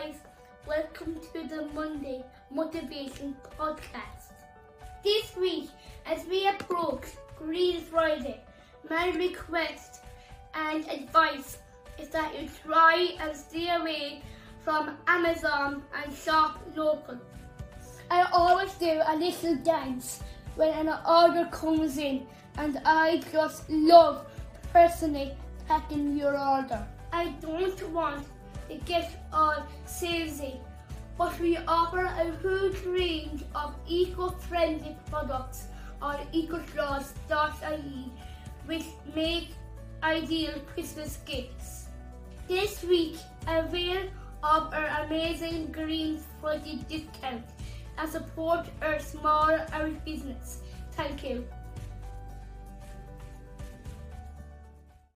guys, welcome to the Monday Motivation Podcast. This week, as we approach Green Friday, my request and advice is that you try and stay away from Amazon and shop local. I always do a little dance when an order comes in and I just love personally packing your order. I don't want to get all salesy, but we offer a huge range of eco-friendly products on ecostraws.ie which make ideal Christmas gifts. This week, avail of our amazing Green Friday discount and support our small Irish business. Thank you.